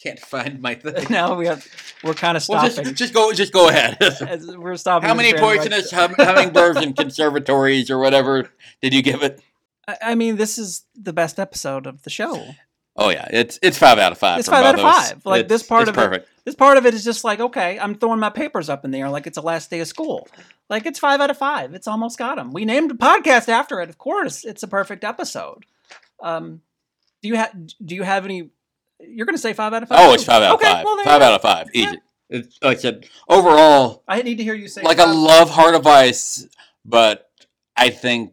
can't find my thing. now we have, we're kind of Well, stopping. just, just go, just go ahead. We're stopping. how many poisonous hum- hummingbirds and conservatories or whatever did you give it? I, I mean, this is the best episode of the show. Oh yeah, it's it's five out of five. It's five out of five. Like, It's- this part of it- This part of it is just like, okay, I'm throwing my papers up in the air like it's the last day of school. Like it's five out of five. It's almost got him. We named a podcast after it. Of course, it's a perfect episode. Um, do you have do you have any? You're going to say five out of five. Oh, it's five out okay, of five. Well, five out of five. Yeah. Easy. It's, like I said, overall, I need to hear you say like I love Heart of Ice, but I think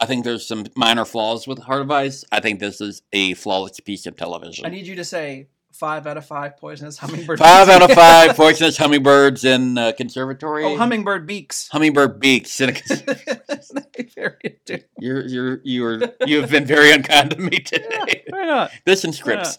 I think there's some minor flaws with Heart of Ice. I think this is a flawless piece of television. I need you to say five out of five poisonous hummingbirds. five out of five poisonous hummingbirds in uh, conservatory. oh, hummingbird beaks. hummingbird beaks. in a cons- Very attuned. you're you're you're you have been very unkind to me today. Why not? this and scripts.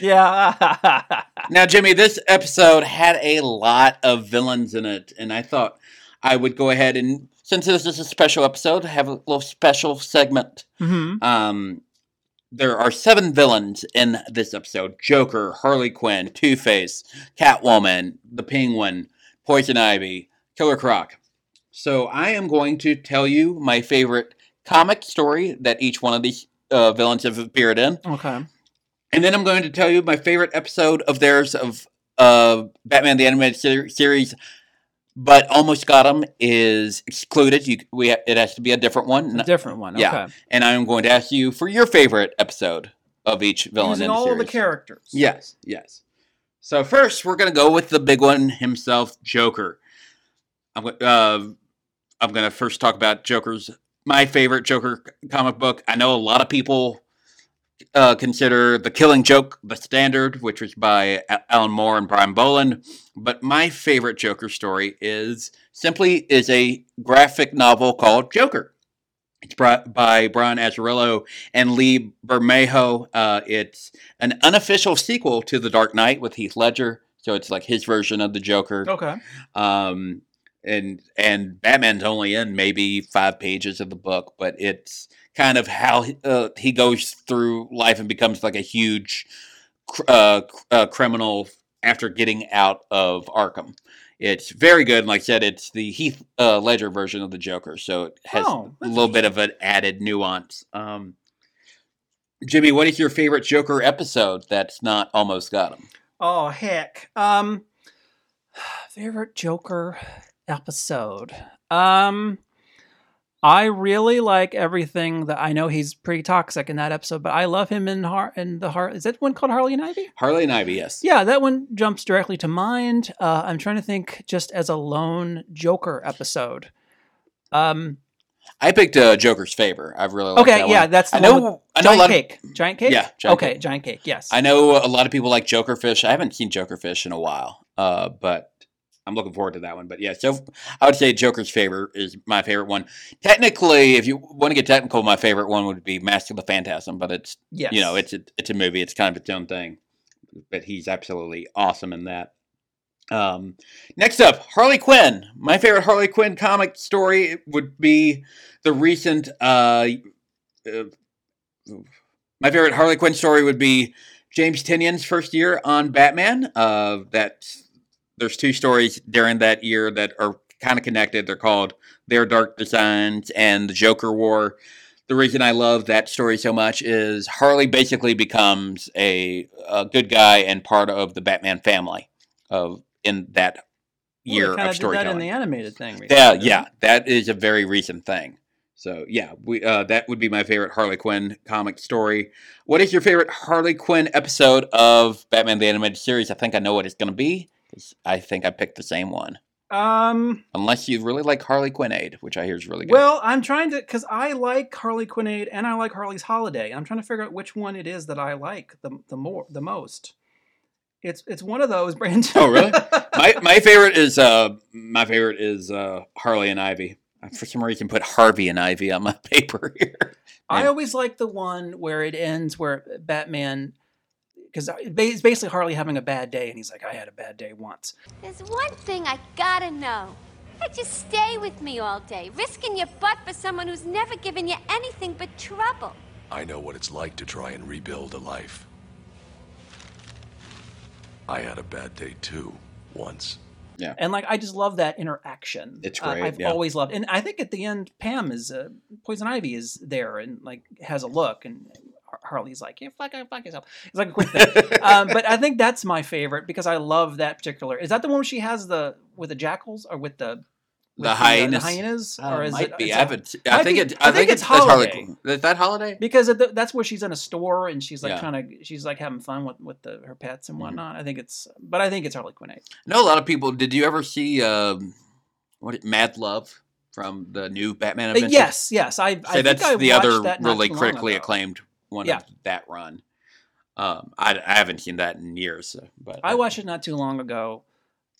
Yeah. Now, Jimmy, this episode had a lot of villains in it, and I thought I would go ahead and, since this is a special episode, I have a little special segment. hmm Um, there are seven villains in this episode: Joker, Harley Quinn, Two Face, Catwoman, the Penguin, Poison Ivy, Killer Croc. So I am going to tell you my favorite comic story that each one of these uh, villains have appeared in. Okay. And then I'm going to tell you my favorite episode of theirs of uh, Batman the Animated Ser- Series, but Almost Got Him is excluded. You, we it has to be a different one. A different one. Okay. Yeah. And I'm going to ask you for your favorite episode of each villain Using in the all series. the characters. Yes, yes. So first, we're going to go with the big one himself, Joker. I'm, uh, I'm going to first talk about Joker's my favorite Joker comic book. I know a lot of people uh, consider The Killing Joke the standard, which was by Alan Moore and Brian Bolland. But my favorite Joker story is simply is a graphic novel called Joker. It's brought by Brian Azzarello and Lee Bermejo. Uh, it's an unofficial sequel to The Dark Knight with Heath Ledger. So it's like his version of the Joker. Okay. Um, and and Batman's only in maybe five pages of the book, but it's kind of how uh, he goes through life and becomes like a huge cr- uh, uh, criminal after getting out of Arkham. It's very good. And like I said, it's the Heath uh, Ledger version of the Joker, so it has Oh, a little bit of an added nuance. Um, Jimmy, what is your favorite Joker episode that's not almost got him? Oh heck. Um favorite Joker episode. Um I really like everything that I know he's pretty toxic in that episode, but I love him in Har in the Har is that one called Harley and Ivy? Harley and Ivy, yes. Yeah, that one jumps directly to mind. Uh, I'm trying to think just as a lone Joker episode. Um I picked uh, Joker's Favor. I've really liked okay, that yeah, one. that's the I know. one I know a giant lot. Of, cake. giant cake? Yeah, giant okay, cake. giant cake. Yes. I know a lot of people like Jokerfish. I haven't seen Jokerfish in a while, uh, but I'm looking forward to that one. But yeah, so I would say Joker's favorite is my favorite one. Technically, if you want to get technical, my favorite one would be Mask of the Phantasm. But it's yes. you know it's a, it's a movie. It's kind of its own thing. But he's absolutely awesome in that. Um, next up, Harley Quinn. My favorite Harley Quinn comic story would be the recent. Uh, uh, my favorite Harley Quinn story would be James Tynion's first year on Batman. Uh, that there's two stories during that year that are kind of connected. They're called Their Dark Designs and the Joker War. The reason I love that story so much is Harley basically becomes a, a good guy and part of the Batman family of in that year kinda of did that in the animated thing. Yeah, recently, didn't yeah, that is a very recent thing. So yeah, we uh, that would be my favorite Harley Quinn comic story. What is your favorite Harley Quinn episode of Batman the Animated Series? I think I know what it's going to be. I think I picked the same one, Um. unless you really like Harlequinade, which I hear is really good. Well, I'm trying to because I like Harlequinade and I like Harley's Holiday. I'm trying to figure out which one it is that I like the the more the most. It's it's one of those, Brandon. oh really? my my favorite is uh my favorite is uh Harley and Ivy. For some reason, can put Harvey and Ivy on my paper here. I always like the one where it ends where Batman, because it's basically Harley having a bad day, and he's like, "I had a bad day once." There's one thing I gotta know. Why'd you stay with me all day, risking your butt for someone who's never given you anything but trouble? I know what it's like to try and rebuild a life. I had a bad day too, once. Yeah. And like, I just love that interaction. It's Uh, great, I've yeah. always loved, and I think at the end, Pam is uh, Poison Ivy is there and like has a look, and Har- Harley's like, "Yeah, fuck, fuck yourself." It's like a quick thing. um, but I think that's my favorite because I love that particular. Is that the one where she has the with the jackals or with the with The hyenas. hyenas, Uh, or is might it? be. it's I a- haven't. I think it. I I, think it's that's Harley Holiday. Quinn. Is that Holiday? because the, that's where she's in a store and she's like Yeah. kind of she's like having fun with with the, her pets Mm-hmm. and whatnot. I think it's, but I think it's Harley Quinn. I know a lot of people. Did you ever see um, what? it- Mad Love from the new Batman Uh, Adventures? yes, yes, I. I So think that's I the other that really critically ago. acclaimed one Yeah. of that run. Um, I, I haven't seen that in years, so- but I watched it not too long ago,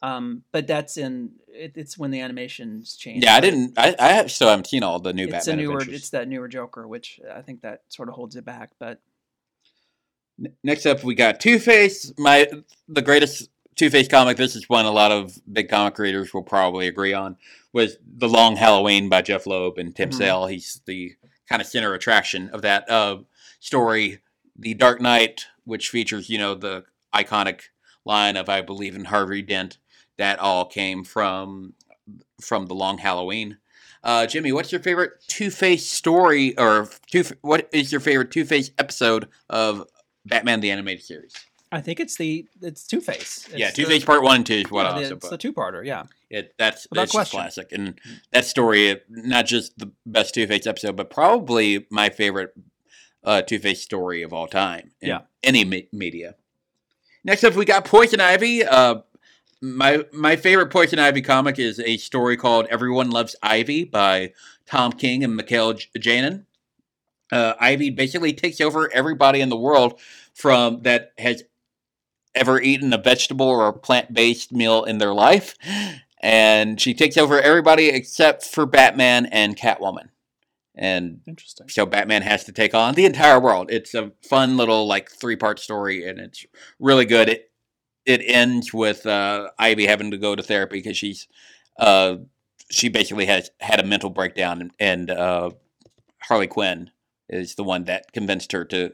um, but that's in it, it's when the animations changed. Yeah, I didn't. I, I have- still haven't seen all the new It's Batman a newer. Adventures. It's that newer Joker, which I think that sort of holds it back. But Next up, we got Two Face. My the greatest Two Face comic. This is one a lot of big comic readers will probably agree on. Was the Long Halloween by Jeph Loeb and Tim Mhm. Sale. He's the kind of center attraction of that uh, story. The Dark Knight, which features you know the iconic line of "I believe in Harvey Dent." That all came from from the Long Halloween. Uh, Jimmy, what's your favorite Two Face story, or two? What is your favorite Two Face episode of Batman the Animated Series? I think it's the it's Two Face. yeah, Two Face Part One and Two is what yeah, I also It's put. the two parter. Yeah. It that's that's just classic, and that story, not just the best Two Face episode, but probably my favorite uh, Two Face story of all time. In Yeah. any me- media. Next up, we got Poison Ivy. Uh, my my favorite Poison Ivy comic is a story called "Everyone Loves Ivy" by Tom King and Mikhail J- Janin. Uh, Ivy basically takes over everybody in the world from that has ever eaten a vegetable or a plant based meal in their life, and she takes over everybody except for Batman and Catwoman. And Interesting. so Batman has to take on the entire world. It's a fun little like three part story, and it's really good. It it ends with uh, Ivy having to go to therapy because she's uh, she basically has had a mental breakdown, and, and uh, Harley Quinn is the one that convinced her to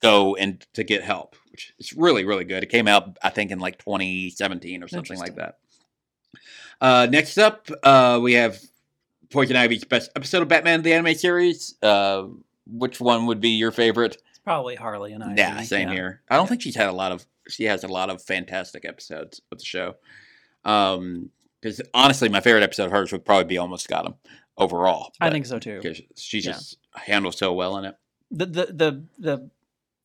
go and to get help, which is really really good. It came out I think in like 2017 or something like that. Uh, next up, uh, we have Poison Ivy's best episode of Batman the Anime Series. Uh, which one would be your favorite? It's probably Harley and I. Yeah, same here. I don't think she's had a lot of. She has a lot of fantastic episodes of the show. Um, because honestly, my favorite episode of hers would probably be Almost Got Him overall. I think so too. because she Yeah. just handles so well in it. The the the the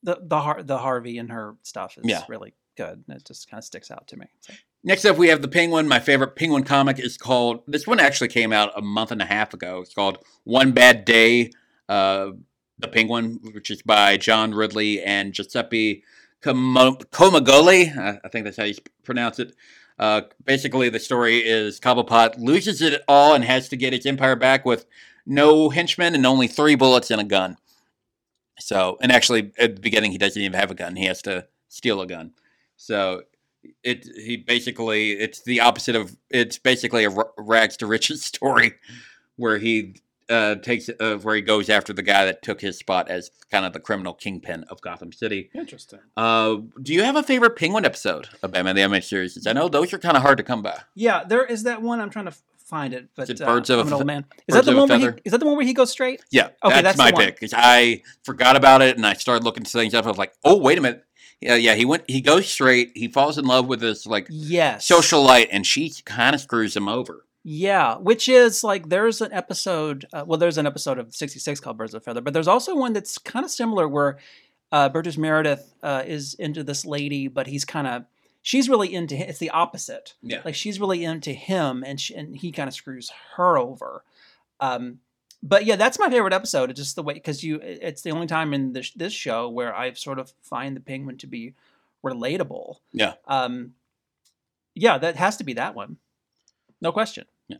the the, Har- the Harvey and her stuff is Yeah. really good. It just kind of sticks out to me. So, Next up, we have the Penguin. My favorite Penguin comic is called. This one actually came out a month and a half ago. It's called One Bad Day. Uh, the Penguin, which is by John Ridley and Giuseppe Comagoli. I, I think that's how you pronounce it. Uh, basically, the story is Cobblepot loses it all and has to get his empire back with no henchmen and only three bullets and a gun. So, and actually, at the beginning, he doesn't even have a gun. He has to steal a gun. So, it he basically it's the opposite of it's basically a rags to riches story, where he uh, takes uh, where he goes after the guy that took his spot as kind of the criminal kingpin of Gotham City. Interesting. Uh, do you have a favorite Penguin episode of Batman the Animated Series? I know those are kind of hard to come by. Yeah, there is that one. I'm trying to find it, but it uh, Birds of a I'm an old man. Is that the one where he, is that the one where he goes straight? Yeah, Okay, that's, that's my pick. I forgot about it and I started looking things up. I was like, oh wait a minute. Yeah, yeah. He went. He goes straight. He falls in love with this like Yes. socialite, and she kind of screws him over. Yeah, which is like there's an episode. Uh, well, there's an episode of '66 called Birds of a Feather, but there's also one that's kind of similar where uh, Burgess Meredith uh, is into this lady, but he's kind of she's really into him. It's the opposite. Yeah. like she's really into him, and she, and he kind of screws her over. Um, but yeah, that's my favorite episode. It's just the way because you. It's the only time in this this show where I sort of find the penguin to be relatable. Yeah. Um, yeah, that has to be that one. No question. Yeah.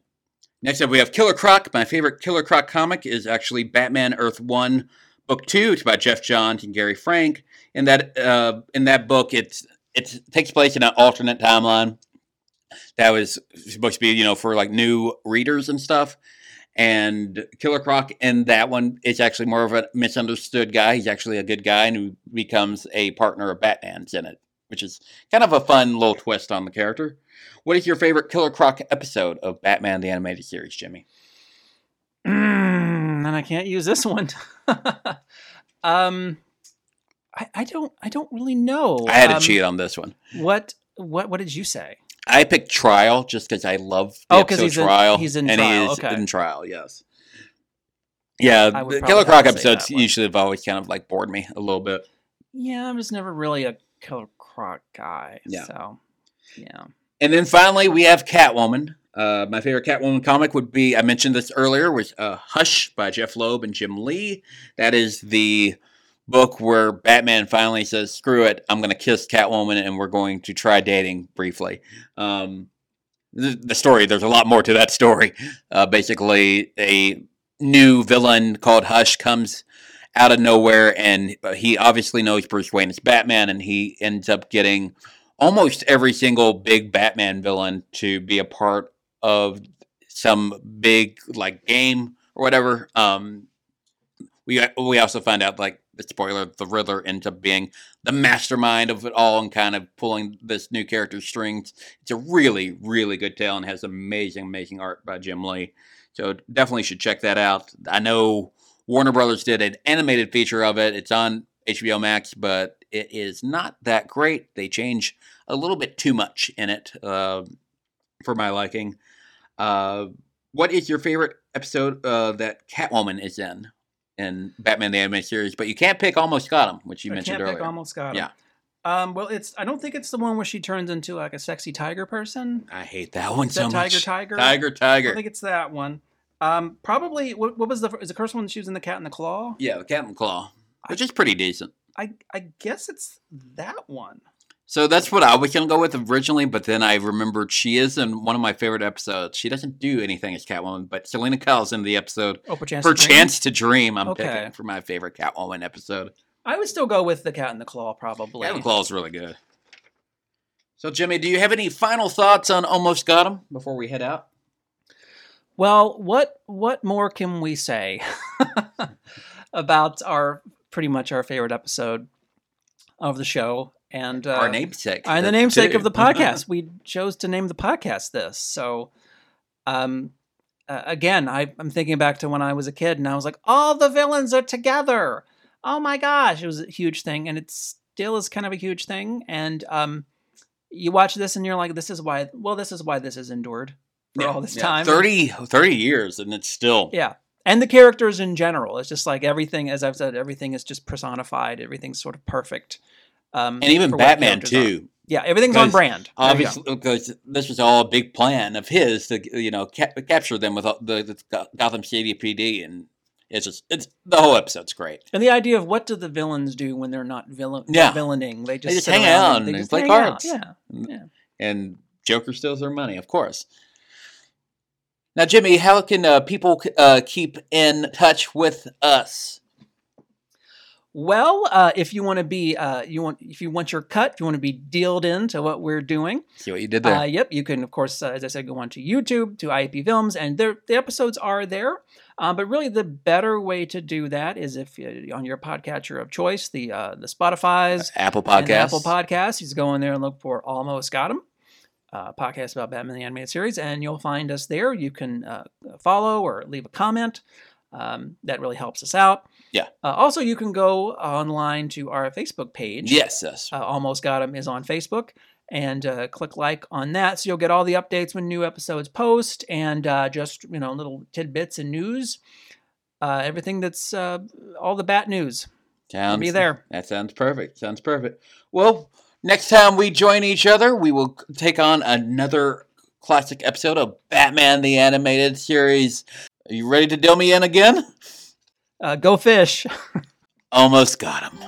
Next up, we have Killer Croc. My favorite Killer Croc comic is actually Batman Earth One, Book Two. It's by Geoff Johns and Gary Frank. In that uh, in that book, it's it takes place in an alternate timeline that was supposed to be you know for like new readers and stuff. And Killer Croc in that one is actually more of a misunderstood guy. He's actually a good guy and who becomes a partner of Batman's in it, which is kind of a fun little twist on the character. What is your favorite Killer Croc episode of Batman the Animated Series, Jimmy? Mm, and I can't use this one. um, I, I don't I don't really know. I had to Um, cheat on this one. What what what did you say? I picked Trial just because I love the Oh, episode he's in- Trial. he's in and Trial, he is okay. in Trial, yes. Yeah, the Killer Croc episodes usually have always kind of like bored me a little bit. Yeah, I'm just never really a Killer Croc guy. Yeah. So yeah. And then finally, we have Catwoman. Uh, my favorite Catwoman comic would be I mentioned this earlier was uh, Hush by Jeph Loeb and Jim Lee. That is the book where Batman finally says, "Screw it, I'm going to kiss Catwoman and we're going to try dating briefly." Um, the, story there's a lot more to that story. Uh, basically, a new villain called Hush comes out of nowhere, and uh, he obviously knows Bruce Wayne is Batman, and he ends up getting almost every single big Batman villain to be a part of some big like game or whatever. Um, we we also find out like spoiler, the Riddler ends up being the mastermind of it all and kind of pulling this new character's strings. It's a really really good tale and has amazing amazing art by Jim Lee. So definitely should check that out. I know Warner Brothers did an animated feature of it. It's on HBO Max, but it is not that great. They change a little bit too much in it uh, for my liking. Uh, what is your favorite episode uh, that Catwoman is in in Batman the Animated Series? But you can't pick Almost Got Him, which you I mentioned can't earlier. pick almost got him. Yeah, Um, well, it's I don't think it's the one where she turns into like a sexy tiger person. I hate that one Is so that Tiger much. Tiger? Tiger I Tiger. think it's that one. Um, probably what, what was the is the first one she was in the Cat and the Claw? Yeah, the Cat and the Claw, which is pretty decent. I I guess it's that one. So that's what I was gonna go with originally, but then I remembered she is in one of my favorite episodes. She doesn't do anything as Catwoman, but Selina Kyle's in the episode Oh, perchance. For to Dream? Chance to Dream. I'm Okay. picking for my favorite Catwoman episode. I would still go with the Cat and the Claw probably. Cat and the Claw is really good. So Jimmy, do you have any final thoughts on Almost Got Him before we head out? Well, what what more can we say about our pretty much our favorite episode of the show and uh, Our namesake, and the namesake too. of the podcast. we chose to name the podcast this. So, um, uh, again, I, I'm thinking back to when I was a kid, and I was like, all the villains are together. Oh my gosh, it was a huge thing, and it still is kind of a huge thing. And um, you watch this, and you're like, this is why. Well, this is why this has endured for Yeah, all this yeah, time. 30, 30 years, and it's still. Yeah. And the characters in general. It's just like everything, as I've said, everything is just personified. Everything's sort of perfect. Um, And even for what the Batman, characters are. too. Yeah, everything's on brand. There. Obviously, because this was all a big plan of his to, you know, ca- capture them with the, the Gotham City PD, and it's just it's the whole episode's great. And the idea of what do the villains do when they're not villain, Yeah. villaining? They just, They just hang out and they and just play hang out. cards. Yeah, yeah. And Joker steals their money, of course. Now, Jimmy, how can uh, people uh, keep in touch with us? Well, uh, if you want to be, uh, you want if you want your cut, if you want to be dealed into what we're doing. See what you did there. Uh, yep, you can of course, uh, as I said, go on to YouTube to IAP Films, and the episodes are there. Um, but really, the better way to do that is if you, on your podcatcher of choice, the uh, the Spotify's, Apple Podcasts. Apple Podcasts, you just go in there and look for Almost Got 'Em. Uh, podcast about Batman the Animated Series, and you'll find us there. You can uh, follow or leave a comment. Um, that really helps us out. Yeah. Uh, also, you can go online to our Facebook page. Yes, yes. Uh, Almost him is on Facebook. And uh, click like on that, so you'll get all the updates when new episodes post, and uh, just you know little tidbits and news, uh, everything that's uh, all the bat news. Sounds, be there. That sounds perfect. Sounds perfect. Well, next time we join each other, we will take on another classic episode of Batman the Animated Series. Are you ready to deal me in again? Uh, go fish. Almost got him.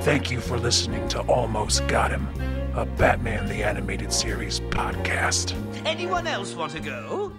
Thank you for listening to Almost Got Him, a Batman the Animated Series podcast. Anyone else want to go?